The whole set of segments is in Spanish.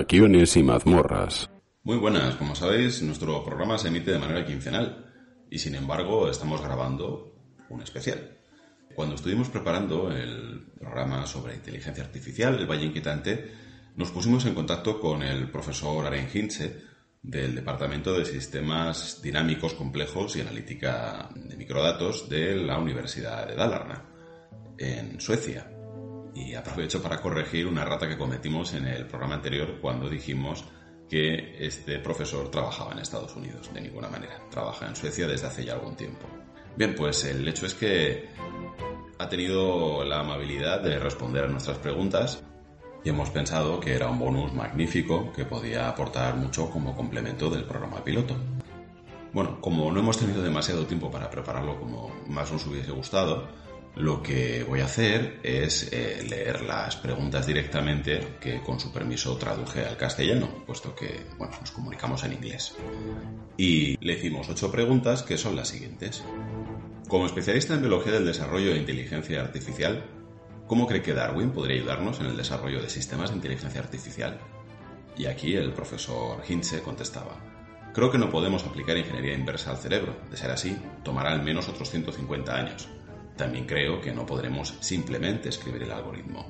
Taquiones y mazmorras. Muy buenas, como sabéis, nuestro programa se emite de manera quincenal y sin embargo estamos grabando un especial. Cuando estuvimos preparando el programa sobre inteligencia artificial, el Valle Inquietante, nos pusimos en contacto con el profesor Aren Hintze del Departamento de Sistemas Dinámicos Complejos y Analítica de Microdatos de la Universidad de Dalarna, en Suecia. Y aprovecho para corregir una rata que cometimos en el programa anterior cuando dijimos que este profesor trabajaba en Estados Unidos. De ninguna manera. Trabaja en Suecia desde hace ya algún tiempo. Bien, pues el hecho es que ha tenido la amabilidad de responder a nuestras preguntas y hemos pensado que era un bonus magnífico que podía aportar mucho como complemento del programa piloto. Bueno, como no hemos tenido demasiado tiempo para prepararlo como más nos hubiese gustado, lo que voy a hacer es eh, leer las preguntas directamente que con su permiso traduje al castellano, puesto que bueno, nos comunicamos en inglés. Y le hicimos ocho preguntas que son las siguientes. Como especialista en biología del desarrollo de inteligencia artificial, ¿cómo cree que Darwin podría ayudarnos en el desarrollo de sistemas de inteligencia artificial? Y aquí el profesor Hintze contestaba, creo que no podemos aplicar ingeniería inversa al cerebro, de ser así, tomará al menos otros 150 años también creo que no podremos simplemente escribir el algoritmo.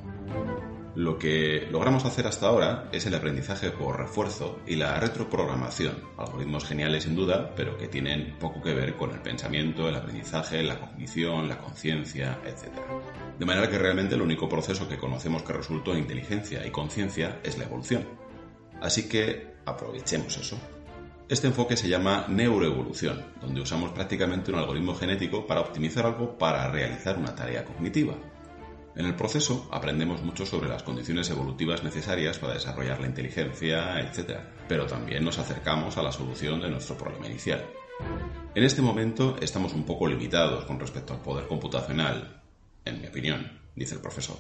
Lo que logramos hacer hasta ahora es el aprendizaje por refuerzo y la retroprogramación, algoritmos geniales sin duda, pero que tienen poco que ver con el pensamiento, el aprendizaje, la cognición, la conciencia, etc. De manera que realmente el único proceso que conocemos que resultó en inteligencia y conciencia es la evolución. Así que aprovechemos eso. Este enfoque se llama neuroevolución, donde usamos prácticamente un algoritmo genético para optimizar algo para realizar una tarea cognitiva. En el proceso aprendemos mucho sobre las condiciones evolutivas necesarias para desarrollar la inteligencia, etc. Pero también nos acercamos a la solución de nuestro problema inicial. En este momento estamos un poco limitados con respecto al poder computacional, en mi opinión, dice el profesor.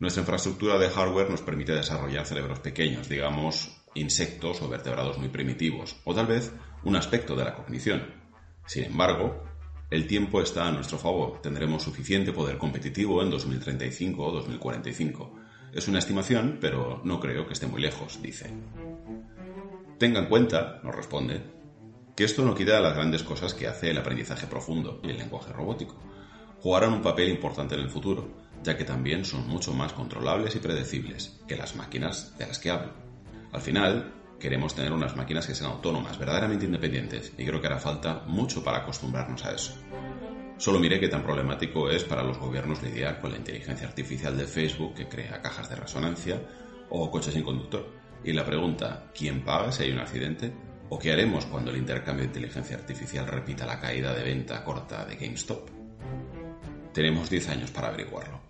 Nuestra infraestructura de hardware nos permite desarrollar cerebros pequeños, digamos insectos o vertebrados muy primitivos, o tal vez un aspecto de la cognición. Sin embargo, el tiempo está a nuestro favor. Tendremos suficiente poder competitivo en 2035 o 2045. Es una estimación, pero no creo que esté muy lejos, dice. Tenga en cuenta, nos responde, que esto no quita las grandes cosas que hace el aprendizaje profundo y el lenguaje robótico. Jugarán un papel importante en el futuro, ya que también son mucho más controlables y predecibles que las máquinas de las que hablo. Al final, queremos tener unas máquinas que sean autónomas, verdaderamente independientes, y creo que hará falta mucho para acostumbrarnos a eso. Solo mire qué tan problemático es para los gobiernos lidiar con la inteligencia artificial de Facebook que crea cajas de resonancia o coches sin conductor. Y la pregunta, ¿quién paga si hay un accidente? ¿O qué haremos cuando el intercambio de inteligencia artificial repita la caída de venta corta de GameStop? Tenemos 10 años para averiguarlo.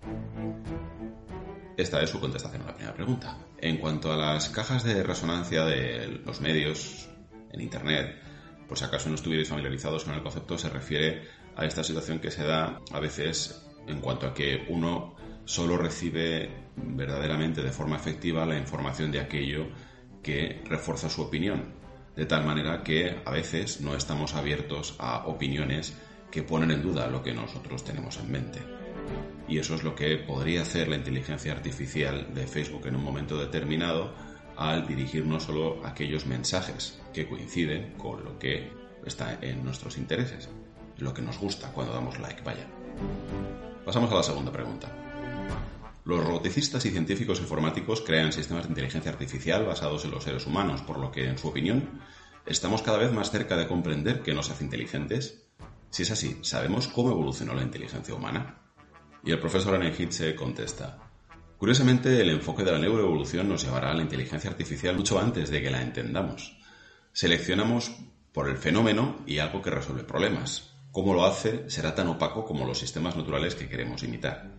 Esta es su contestación a la primera pregunta. En cuanto a las cajas de resonancia de los medios en Internet, por si acaso no estuvierais familiarizados con el concepto, se refiere a esta situación que se da a veces en cuanto a que uno solo recibe verdaderamente de forma efectiva la información de aquello que refuerza su opinión, de tal manera que a veces no estamos abiertos a opiniones que ponen en duda lo que nosotros tenemos en mente. Y eso es lo que podría hacer la inteligencia artificial de Facebook en un momento determinado al dirigir no solo aquellos mensajes que coinciden con lo que está en nuestros intereses, lo que nos gusta cuando damos like, vaya. Pasamos a la segunda pregunta. Los roboticistas y científicos informáticos crean sistemas de inteligencia artificial basados en los seres humanos, por lo que, en su opinión, estamos cada vez más cerca de comprender qué nos hace inteligentes. Si es así, ¿sabemos cómo evolucionó la inteligencia humana? Y el profesor Anehitze contesta, Curiosamente, el enfoque de la neuroevolución nos llevará a la inteligencia artificial mucho antes de que la entendamos. Seleccionamos por el fenómeno y algo que resuelve problemas. Cómo lo hace será tan opaco como los sistemas naturales que queremos imitar.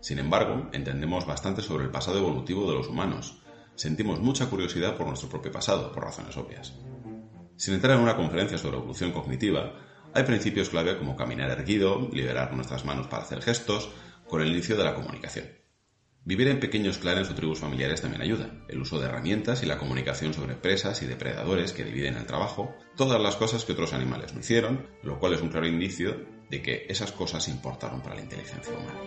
Sin embargo, entendemos bastante sobre el pasado evolutivo de los humanos. Sentimos mucha curiosidad por nuestro propio pasado, por razones obvias. Sin entrar en una conferencia sobre evolución cognitiva, hay principios clave como caminar erguido, liberar nuestras manos para hacer gestos, con el inicio de la comunicación. Vivir en pequeños clanes o tribus familiares también ayuda. El uso de herramientas y la comunicación sobre presas y depredadores que dividen el trabajo, todas las cosas que otros animales no hicieron, lo cual es un claro indicio de que esas cosas importaron para la inteligencia humana.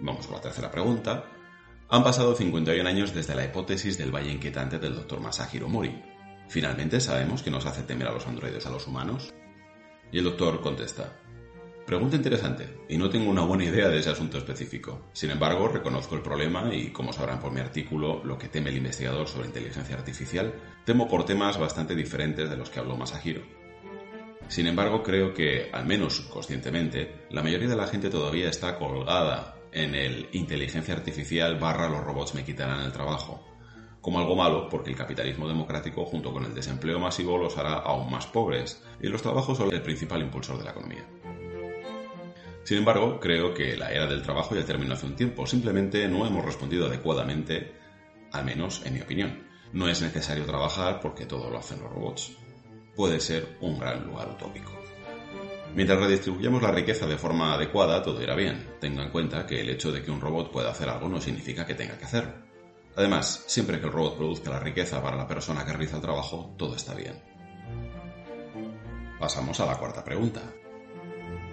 Vamos con la tercera pregunta. Han pasado 51 años desde la hipótesis del valle inquietante del Dr. Masahiro Mori. ¿Finalmente sabemos que nos hace temer a los androides a los humanos? Y el doctor contesta, Pregunta interesante, y no tengo una buena idea de ese asunto específico. Sin embargo, reconozco el problema y, como sabrán por mi artículo, lo que teme el investigador sobre inteligencia artificial, temo por temas bastante diferentes de los que habló Masahiro. Sin embargo, creo que, al menos conscientemente, la mayoría de la gente todavía está colgada en el inteligencia artificial barra los robots me quitarán el trabajo, como algo malo porque el capitalismo democrático junto con el desempleo masivo los hará aún más pobres y los trabajos son el principal impulsor de la economía. Sin embargo, creo que la era del trabajo ya terminó hace un tiempo. Simplemente no hemos respondido adecuadamente, al menos en mi opinión. No es necesario trabajar porque todo lo hacen los robots. Puede ser un gran lugar utópico. Mientras redistribuyamos la riqueza de forma adecuada, todo irá bien. Tenga en cuenta que el hecho de que un robot pueda hacer algo no significa que tenga que hacerlo. Además, siempre que el robot produzca la riqueza para la persona que realiza el trabajo, todo está bien. Pasamos a la cuarta pregunta.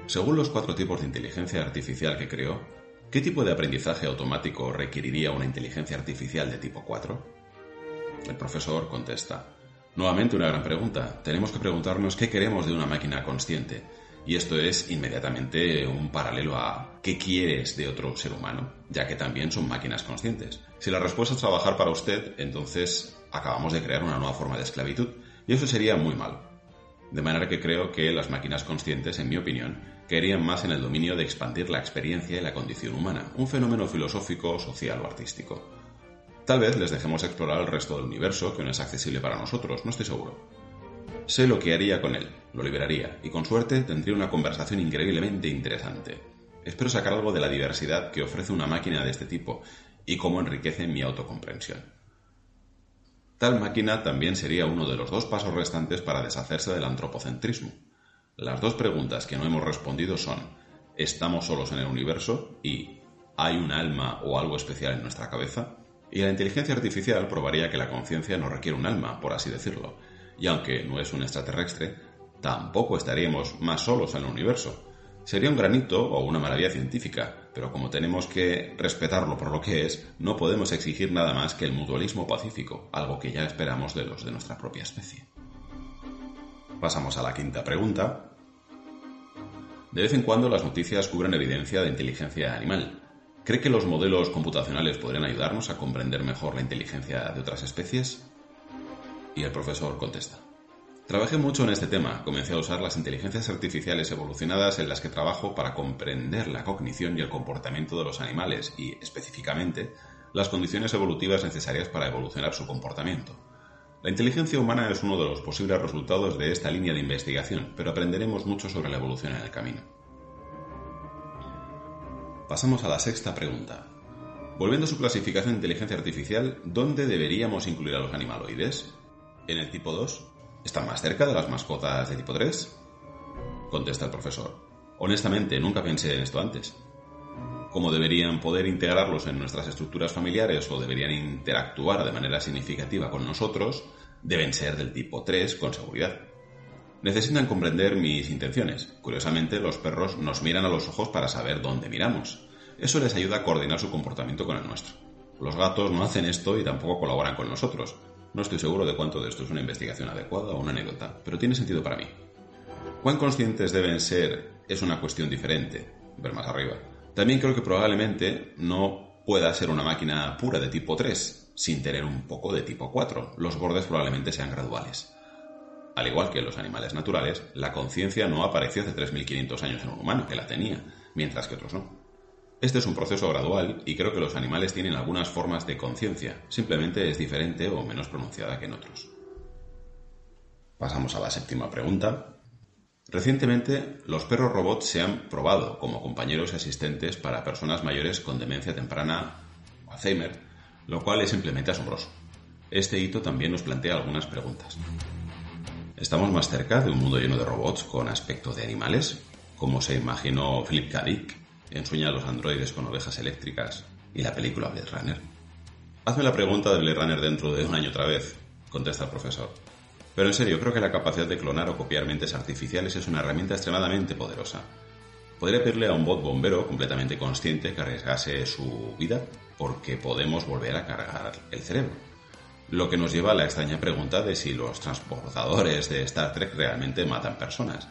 Según los cuatro tipos de inteligencia artificial que creó, ¿qué tipo de aprendizaje automático requeriría una inteligencia artificial de tipo 4? El profesor contesta, Nuevamente una gran pregunta. Tenemos que preguntarnos qué queremos de una máquina consciente. Y esto es inmediatamente un paralelo a qué quieres de otro ser humano, ya que también son máquinas conscientes. Si la respuesta es trabajar para usted, entonces acabamos de crear una nueva forma de esclavitud, y eso sería muy malo. De manera que creo que las máquinas conscientes, en mi opinión, querían más en el dominio de expandir la experiencia y la condición humana, un fenómeno filosófico, social o artístico. Tal vez les dejemos explorar el resto del universo que no es accesible para nosotros, no estoy seguro. Sé lo que haría con él, lo liberaría, y con suerte tendría una conversación increíblemente interesante. Espero sacar algo de la diversidad que ofrece una máquina de este tipo y cómo enriquece mi autocomprensión. Tal máquina también sería uno de los dos pasos restantes para deshacerse del antropocentrismo. Las dos preguntas que no hemos respondido son ¿estamos solos en el universo? y ¿hay un alma o algo especial en nuestra cabeza? Y la inteligencia artificial probaría que la conciencia no requiere un alma, por así decirlo. Y aunque no es un extraterrestre, tampoco estaríamos más solos en el universo. Sería un granito o una maravilla científica, pero como tenemos que respetarlo por lo que es, no podemos exigir nada más que el mutualismo pacífico, algo que ya esperamos de los de nuestra propia especie. Pasamos a la quinta pregunta. De vez en cuando las noticias cubren evidencia de inteligencia animal. ¿Cree que los modelos computacionales podrían ayudarnos a comprender mejor la inteligencia de otras especies? Y el profesor contesta. Trabajé mucho en este tema. Comencé a usar las inteligencias artificiales evolucionadas en las que trabajo para comprender la cognición y el comportamiento de los animales y, específicamente, las condiciones evolutivas necesarias para evolucionar su comportamiento. La inteligencia humana es uno de los posibles resultados de esta línea de investigación, pero aprenderemos mucho sobre la evolución en el camino. Pasamos a la sexta pregunta. Volviendo a su clasificación de inteligencia artificial, ¿dónde deberíamos incluir a los animaloides? ¿En el tipo 2? ¿Están más cerca de las mascotas de tipo 3? Contesta el profesor. Honestamente, nunca pensé en esto antes cómo deberían poder integrarlos en nuestras estructuras familiares o deberían interactuar de manera significativa con nosotros, deben ser del tipo 3 con seguridad. Necesitan comprender mis intenciones. Curiosamente, los perros nos miran a los ojos para saber dónde miramos. Eso les ayuda a coordinar su comportamiento con el nuestro. Los gatos no hacen esto y tampoco colaboran con nosotros. No estoy seguro de cuánto de esto es una investigación adecuada o una anécdota, pero tiene sentido para mí. ¿Cuán conscientes deben ser es una cuestión diferente, ver más arriba También creo que probablemente no pueda ser una máquina pura de tipo 3, sin tener un poco de tipo 4. Los bordes probablemente sean graduales. Al igual que en los animales naturales, la conciencia no apareció hace 3.500 años en un humano, que la tenía, mientras que otros no. Este es un proceso gradual y creo que los animales tienen algunas formas de conciencia, simplemente es diferente o menos pronunciada que en otros. Pasamos a la séptima pregunta. Recientemente, los perros robots se han probado como compañeros y asistentes para personas mayores con demencia temprana o Alzheimer, lo cual es simplemente asombroso. Este hito también nos plantea algunas preguntas. ¿Estamos más cerca de un mundo lleno de robots con aspecto de animales, como se imaginó Philip K. Dick en Sueña a los androides con ovejas eléctricas y la película Blade Runner? Hazme la pregunta de Blade Runner dentro de un año otra vez, contesta el profesor. Pero en serio, creo que la capacidad de clonar o copiar mentes artificiales es una herramienta extremadamente poderosa. Podría pedirle a un bot bombero completamente consciente que arriesgase su vida porque podemos volver a cargar el cerebro. Lo que nos lleva a la extraña pregunta de si los transportadores de Star Trek realmente matan personas.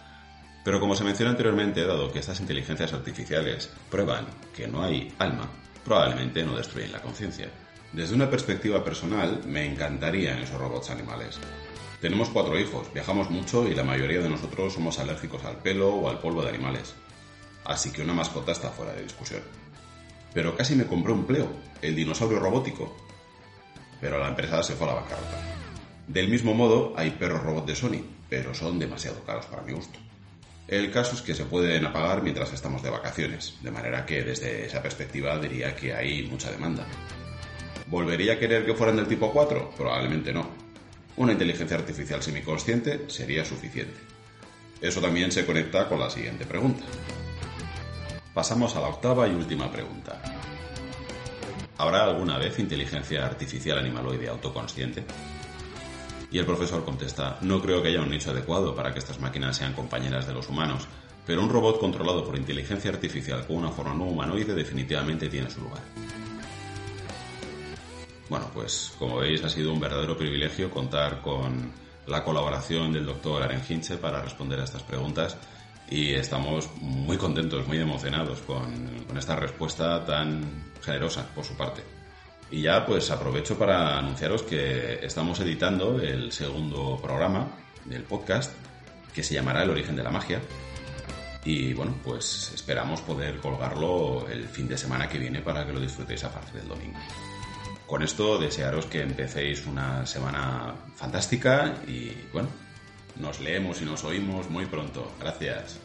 Pero como se mencionó anteriormente, dado que estas inteligencias artificiales prueban que no hay alma, probablemente no destruyen la conciencia. Desde una perspectiva personal, me encantarían esos robots animales. Tenemos cuatro hijos, viajamos mucho y la mayoría de nosotros somos alérgicos al pelo o al polvo de animales. Así que una mascota está fuera de discusión. Pero casi me compré un Pleo, el dinosaurio robótico, pero la empresa se fue a la bancarrota. Del mismo modo, hay perros robots de Sony, pero son demasiado caros para mi gusto. El caso es que se pueden apagar mientras estamos de vacaciones, de manera que desde esa perspectiva diría que hay mucha demanda. ¿Volvería a querer que fueran del tipo 4? Probablemente no. Una inteligencia artificial semiconsciente sería suficiente. Eso también se conecta con la siguiente pregunta. Pasamos a la octava y última pregunta. ¿Habrá alguna vez inteligencia artificial animaloide autoconsciente? Y el profesor contesta, no creo que haya un nicho adecuado para que estas máquinas sean compañeras de los humanos, pero un robot controlado por inteligencia artificial con una forma no humanoide definitivamente tiene su lugar. Bueno, pues como veis ha sido un verdadero privilegio contar con la colaboración del doctor Aren Hinche para responder a estas preguntas y estamos muy contentos, muy emocionados con, con, esta respuesta tan generosa por su parte. Y ya pues aprovecho para anunciaros que estamos editando el segundo programa del podcast que se llamará El origen de la magia. Y bueno, pues esperamos poder colgarlo el fin de semana que viene para que lo disfrutéis a partir del domingo. Con esto desearos que empecéis una semana fantástica y bueno, nos leemos y nos oímos muy pronto. Gracias.